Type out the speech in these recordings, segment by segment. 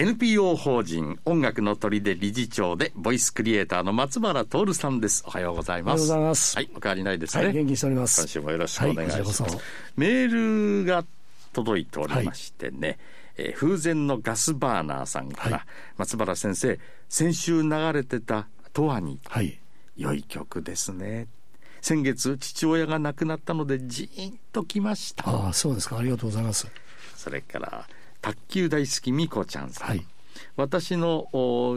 NPO 法人音楽の鳥で理事長でボイスクリエイターの松原徹さんです。おはようございます。おはようございます。はいお変わりないですね、はい、元気にしております。今週もよろしくお願いします、はい、メールが届いておりましてね、はい、えー、風前のガスバーナーさんから、はい、松原先生先週流れてた「とわに」はい、良い曲ですね先月父親が亡くなったのでじーんときました。ああそうですか。ありがとうございます。それから卓球大好きみこちゃんさん、はい、私の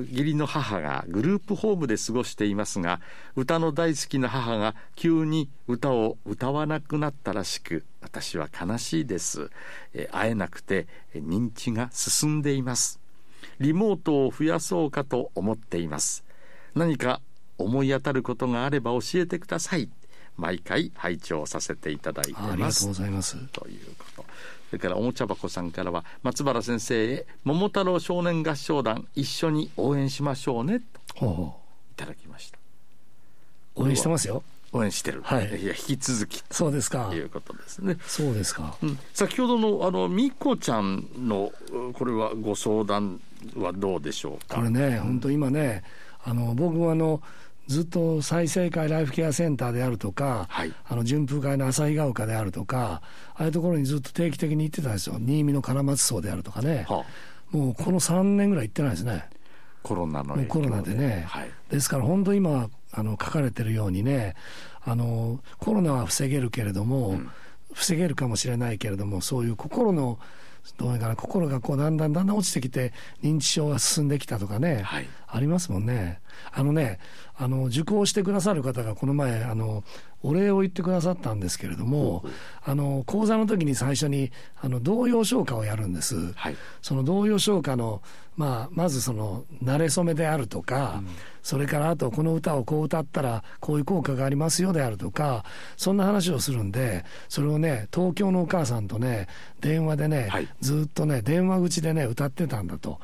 義理の母がグループホームで過ごしていますが歌の大好きな母が急に歌を歌わなくなったらしく私は悲しいです、え会えなくて認知が進んでいます。リモートを増やそうかと思っています。何か思い当たることがあれば教えてください。毎回拝聴させていただいてます。ありがとうございます。ということ。それからおもちゃ箱さんからは松原先生へ桃太郎少年合唱団一緒に応援しましょうね。といただきました。応援してますよ。応援してる、はい、いや引き続き。そうですか。ということですね。そうですか、うん、先ほどのあのみこちゃんのこれはご相談はどうでしょうか？これね、本当今ねあの僕はあのずっと再生会ライフケアセンターであるとか、はい、あの順風会の旭ヶ丘であるとか、ああいうところにずっと定期的に行ってたんですよ、新見の金松荘であるとかね、はあ、もうこの3年ぐらい行ってないですね。コロナのコロナでね、はい、ですから本当今あの書かれてるようにねあのコロナは防げるけれども、うん、防げるかもしれないけれどもそういう心のどうかな心がこうだんだんだんだん落ちてきて認知症が進んできたとかね、はい、ありますもんね。あのねあの受講してくださる方がこの前あのお礼を言ってくださったんですけれども、あの講座の時に最初にあの童謡唱歌をやるんです、はい、その童謡唱歌の、まあ、まずその慣れ初めであるとか、うん、それからあとこの歌をこう歌ったらこういう効果がありますよであるとかそんな話をするんでそれをね東京のお母さんとね電話でね、はい、ずっとね電話口でね歌ってたんだと、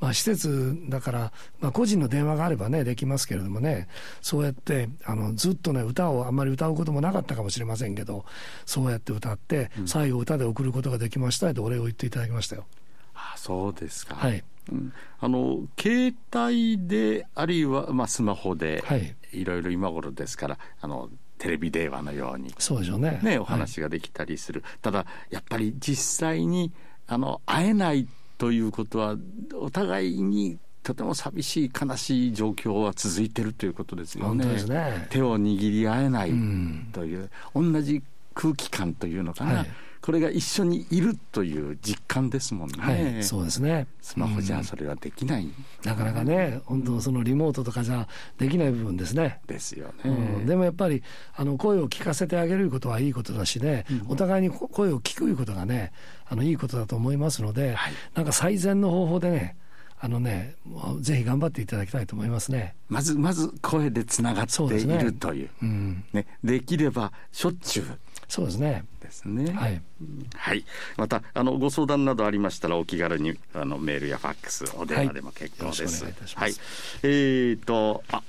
まあ、施設だから、まあ、個人の電話があればねできますけれどもねそうやってあのずっとね歌をあんまり歌うこともなかったかもしれませんけどそうやって歌って、最後歌で送ることができましたとお礼を言っていただきましたよ。あそうですか、はい。うん、あの携帯であるいは、まあ、スマホで、はい、いろいろ今頃ですからあのテレビ電話のようにそうでしょうね。ねお話ができたりする、はい、ただやっぱり実際にあの会えないということはお互いにとても寂しい悲しい状況は続いてるということですよね。ね手を握り合えないという、うん、同じ空気感というのかな、はい、これが一緒にいるという実感ですもんね。はい、そうですね。スマホじゃそれはできない、うん、なかなかね、本当そのリモートとかじゃできない部分ですね。ですよね。うん、でもやっぱりあの声を聞かせてあげることはいいことだしね、お互いに声を聞くことがね、あのいいことだと思いますので、はい、なんか最善の方法でね。あのね、ぜひ頑張っていただきたいと思いますね。まずまず声でつながっているという、ねうん、ね、できればしょっちゅう。そうですね。ですね。はい。はい。またあのご相談などありましたらお気軽にあのメールやファックス、お電話でも結構です。はい。はい、えっ、ー、とあ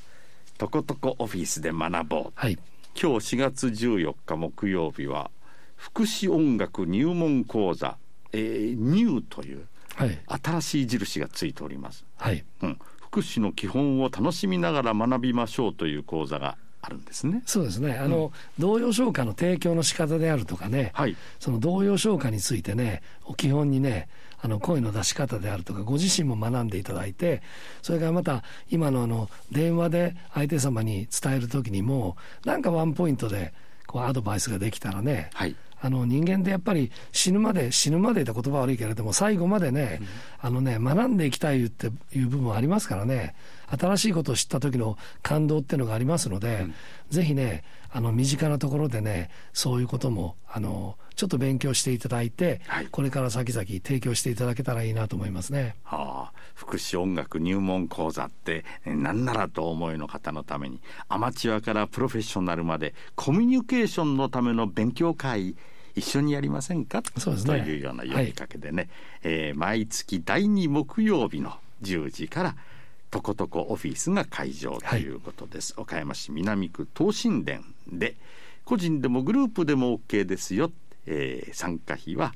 とことこオフィスで学ぼう。はい。今日4月14日木曜日は福祉音楽入門講座、えー、ニューというはい、新しい印がついております、はい。うん、福祉の基本を楽しみながら学びましょうという講座があるんですね。そうですね。あの、うん、童謡唱歌の提供の仕方であるとかね、はい、その童謡唱歌についてね、基本にね、あの声の出し方であるとか、ご自身も学んでいただいて、それからまた今のあの電話で相手様に伝える時にも、なんかワンポイントでこうアドバイスができたらね、はい、あの人間ってやっぱり死ぬまで死ぬまでって言葉悪いけれども最後までね、あのね学んでいきたいっていう部分ありますからね。新しいことを知った時の感動っていうのがありますので、うん、ぜひねあの身近なところでねそういうこともあのちょっと勉強していただいて、はい、これから先々提供していただけたらいいなと思いますね。はあ、福祉音楽入門講座って何ならと思いの方のためにアマチュアからプロフェッショナルまでコミュニケーションのための勉強会一緒にやりませんか？ね、というような呼びかけでね、はい、えー、毎月第2木曜日の10時から「とことこオフィスが会場ということです、はい、岡山市南区東神殿で個人でもグループでも OK ですよえー、参加費は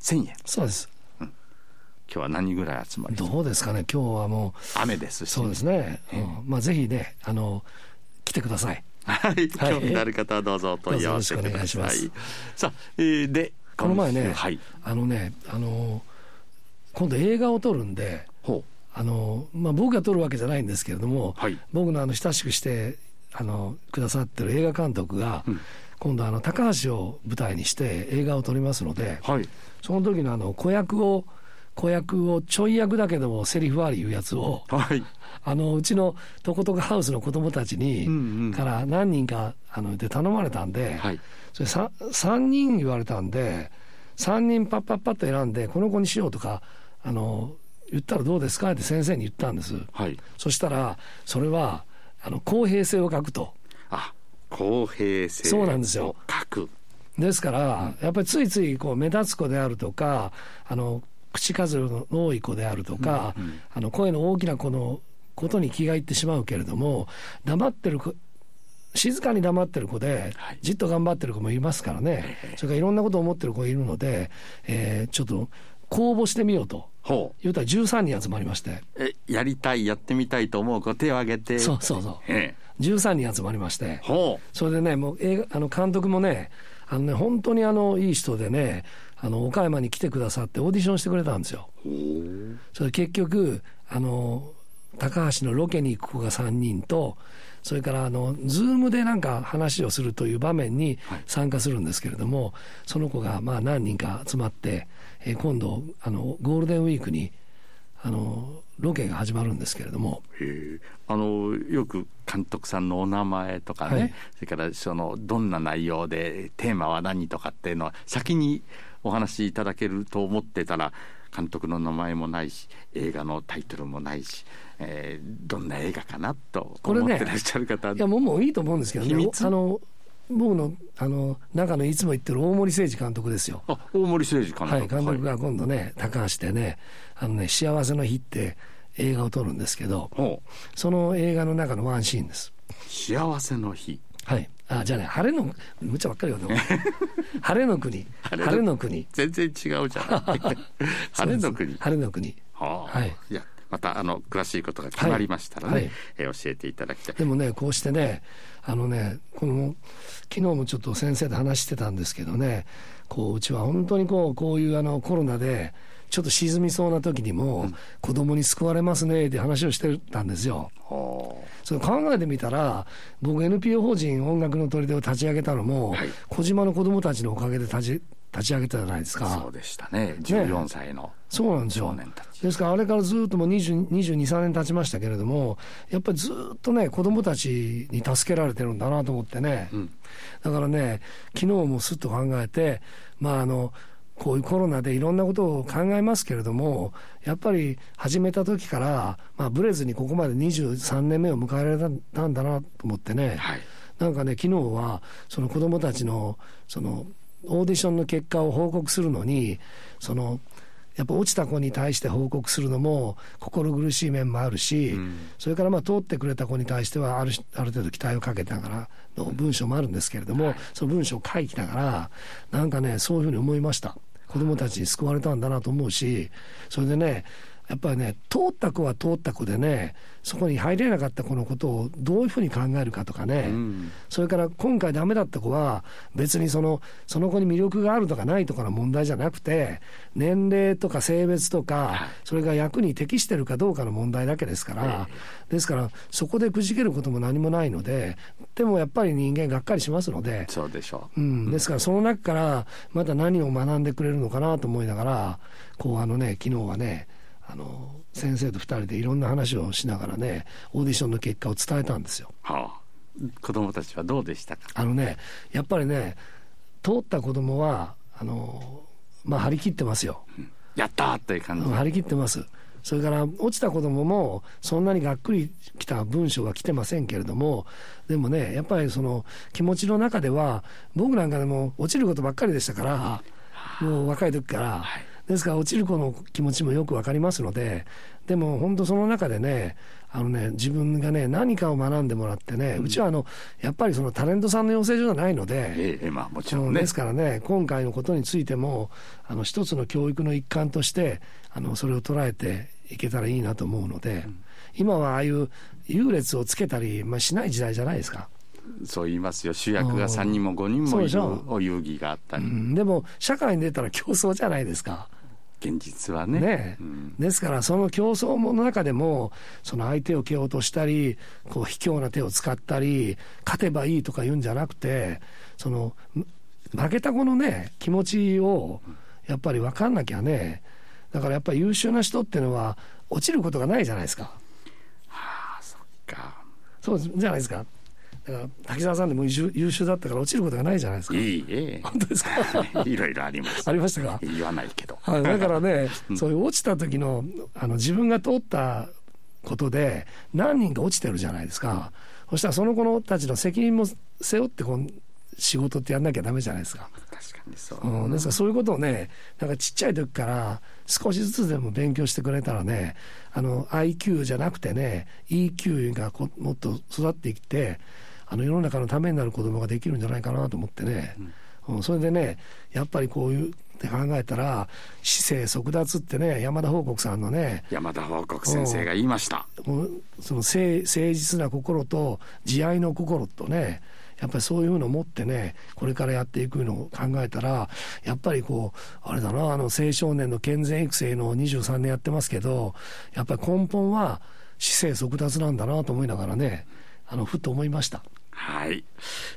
1000円。そうです、うん、今日は何ぐらい集まりどうですかね？今日はもう雨ですし、そうですね、うん、まあぜひねあの来てください。はい、興味のある方はどうぞ問い合わせください。さあ、えー、で、この前ね、はい、あのね、あの今度映画を撮るんで、あのまあ、僕が撮るわけじゃないんですけれども、はい、僕のあの親しくしてあのくださってる映画監督が、うん、今度あの高橋を舞台にして映画を撮りますので、はい、その時のあの子役を子役をちょい役だけどもセリフありいうやつを、はい、あのうちのトコトコハウスの子供たちに、うんうん、から何人かあので頼まれたんで、はい、それ 3, 3人言われたんで3人パッパッパッと選んでこの子にしようとかあの言ったらどうですかって先生に言ったんです、はい、そしたらそれはあの公平性を書くと。あ公平性そうなんですよ。ですから、やっぱりついついこう目立つ子であるとかあの口数の多い子であるとか、うんうん、あの声の大きな子のことに気がいってしまうけれども黙ってる子静かに黙ってる子で、じっと頑張ってる子もいますからね、それからいろんなことを思ってる子がいるので、えー、ちょっと公募してみようと。ほう。言うたら13人集まりまして。えやりたいやってみたいと思う子手を挙げて。そうそうそう、ええ、13人集まりまして。それでねもう映画あの監督もねあのね本当にあのいい人でねあの岡山に来てくださってオーディションしてくれたんですよ。それ結局あの高橋のロケに行く子が3人とそれからあの、ズームでなんか話をするという場面に参加するんですけれども、はい、その子がまあ何人か集まって、えー、今度あの、ゴールデンウィークにあのロケが始まるんですけれども。あのよく監督さんのお名前とかね、はい、それからそのどんな内容でテーマは何とかっていうのは先にお話しいただけると思ってたら監督の名前もないし映画のタイトルもないし、えー、どんな映画かなと思ってらっしゃる方、ね、いやもうもういいと思うんですけどね。あの僕のあの中のいつも言ってる大森誠二監督ですよ。あ大森誠二監督。はい、監督が今度ね、はい、高橋でね、あのね、幸せの日って映画を撮るんですけど、その映画の中のワンシーンです。幸せの日はい。あ、じゃあね、晴れの、むちゃばっかりよ。晴れの国。晴れの国。全然違うじゃない。晴れの国。晴れの国。はあ、はい。いや、またあの詳しいことが決まりましたらね、はい。はい、えー、教えていただきたい。でもねこうしてねあのねこの昨日もちょっと先生と話してたんですけどねこううちは本当にこうこういうあのコロナでちょっと沈みそうな時にも、うん、子供に救われますねって話をしてたんですよ。それ考えてみたら僕 NPO 法人音楽の砦を立ち上げたのも、はい、小島の子供たちのおかげで立ち立ち上げたじゃないですか。そうでしたね。14歳の、ね、そうなんですよ。ですからあれからずっともう22、23年経ちましたけれども、やっぱりずっとね、子供たちに助けられてるんだなと思ってね。うん、だからね、昨日もすっと考えて、まああの、こういうコロナでいろんなことを考えますけれども、やっぱり始めた時から、まあ、ブレずにここまで23年目を迎えられたんだなと思ってね、はい、なんかね、昨日はその子供たちのそのオーディションの結果を報告するのにそのやっぱ落ちた子に対して報告するのも心苦しい面もあるし、うん、それからまあ通ってくれた子に対してはあるある程度期待をかけながらの文章もあるんですけれども、その文章を書きながらなんかねそういうふうに思いました。子供たちに救われたんだなと思うしそれでねやっぱりね、通った子は通った子でね、そこに入れなかった子のことをどういうふうに考えるかとかね、うん、それから今回ダメだった子は、別にその、その子に魅力があるとかないとかの問題じゃなくて、年齢とか性別とか、それが役に適してるかどうかの問題だけですから、ですから、そこでくじけることも何もないので、でもやっぱり人間がっかりしますので、そうでしょう。うん、ですからその中からまた何を学んでくれるのかなと思いながら、こうあのね、昨日はね、あの先生と2人でいろんな話をしながらねオーディションの結果を伝えたんですよ。はあ、子供たちはどうでしたか？あのねやっぱりね通った子供はあのまあ張り切ってますよ。うん、やったーっていう感じ張り切ってます。それから落ちた子供もそんなにがっくりきた文章は来てませんけれどもでもねやっぱりその気持ちの中では僕なんかでも落ちることばっかりでしたからもう若い時から、ですから落ちる子の気持ちもよくわかりますのででも本当その中でねあのね、自分がね、何かを学んでもらってね、うちはあの、やっぱりそのタレントさんの養成所じゃないので、ええ、まあもちろんね。ですからね、今回のことについても、あの、一つの教育の一環として、あの、それを捉えていけたらいいなと思うので、うん、今はああいう優劣をつけたり、まあ、しない時代じゃないですか。そう言いますよ。主役が3人も5人もいるお遊戯があったり、うん、でも社会に出たら競争じゃないですか現実はね。ね、うん、ですから、その競争の中でも、その相手を蹴落としたり、こう卑怯な手を使ったり、勝てばいいとか言うんじゃなくて、その負けた子のね、気持ちをやっぱり分かんなきゃね、だからやっぱり優秀な人っていうのは、落ちることがないじゃないですか。はあ、そっか。そうじゃないですか。だから滝沢さんでも優秀だったから落ちることがないじゃないですか。いいえ。本当ですか？いろいろあります。ありましたか？言わないけど。はい、だからね、そういう落ちた時のあの自分が通ったことで何人か落ちてるじゃないですか。そしたらその子のたちの責任も背負ってこう仕事ってやんなきゃダメじゃないですか。確かにそう。うん、ですからそういうことをね、なんかちっちゃい時から少しずつでも勉強してくれたらね、あの IQ じゃなくてね、EQ がこもっと育っていって、あの世の中のためになる子供ができるんじゃないかなと思ってね、うん、それでねやっぱりこういうって考えたら死生即奪ってね山田報告さんのね山田報告先生が言いました。その誠実な心と慈愛の心とねやっぱりそういうのを持ってねこれからやっていくのを考えたらやっぱりこうあれだなあの青少年の健全育成の23年やってますけどやっぱり根本は死生即奪なんだなと思いながらねあのふと思いました。はい。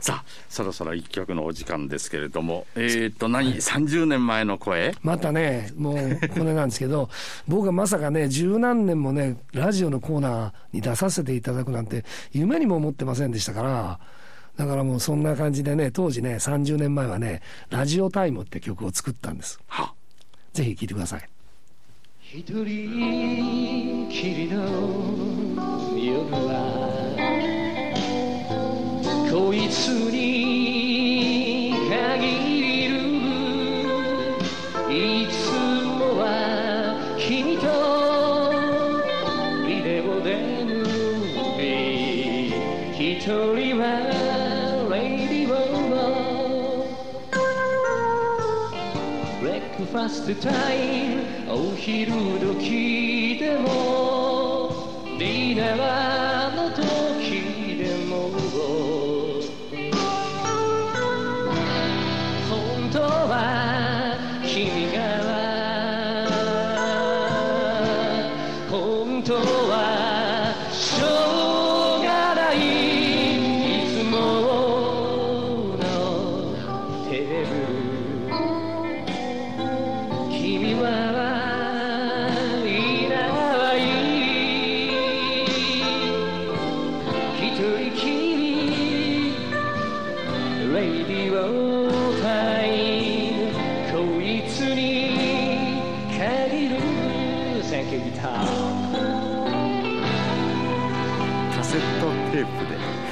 さあ、そろそろ一曲のお時間ですけれども、えっ、ー、と、何、はい、30年前の声？またね、もう、これなんですけど、僕はまさかね、十何年もね、ラジオのコーナーに出させていただくなんて、夢にも思ってませんでしたから、だからもうそんな感じでね、当時ね、30年前はね、ラジオタイムって曲を作ったんです。はぜひ聴いてください。一人きりの夜はこいつに限る。いつもは君とビデオでムービー一人はレディーオブレックファストタイムお昼時でも。ディナーの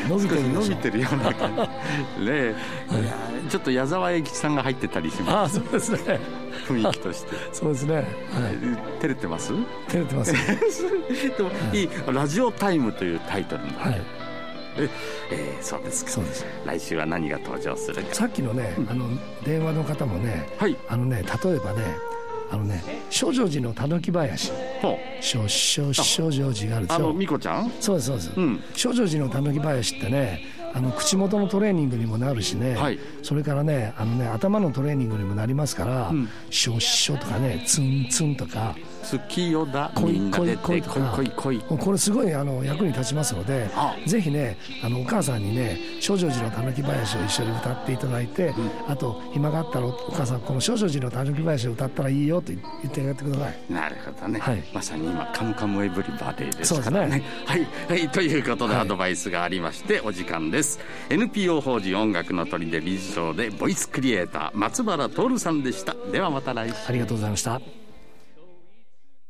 伸びてる伸びてるような感じねちょっと矢沢永吉さんが入ってたりします。あそうですね。雰囲気として。そうですね、はい、照れてます？照れてますでも いい「ラジオタイム」というタイトルの、はいええー、そうですか。そうです。来週は何が登場するか。さっきのね、あの電話の方もね、はい、あのね例えばねあのね諸女寺のたぬき林。諸諸諸女寺があるでしょ。あの美子ちゃん？そうですそうです、うん、諸女寺のたぬき林ってねあの口元のトレーニングにもなるしね、はい、それからねあのね頭のトレーニングにもなりますから「しょしょ」とかね「ツンツン」とか「月夜だみんなこいこいこれすごいあの役に立ちますのでぜひねあのお母さんにね「少女寺のたぬき林」を一緒に歌っていただいて、うん、あと暇があったらお母さんこの「少女寺のたぬき林」を歌ったらいいよと言ってやってください。なるほどね、はい、まさに今「カムカムエブリバディ」ですからね。ね。はい、はい、ということでアドバイスがありまして、お時間です。NPO 法人音楽の鳥で理事長でボイスクリエイター松原徹さんでしたではまた来週ありがとうございました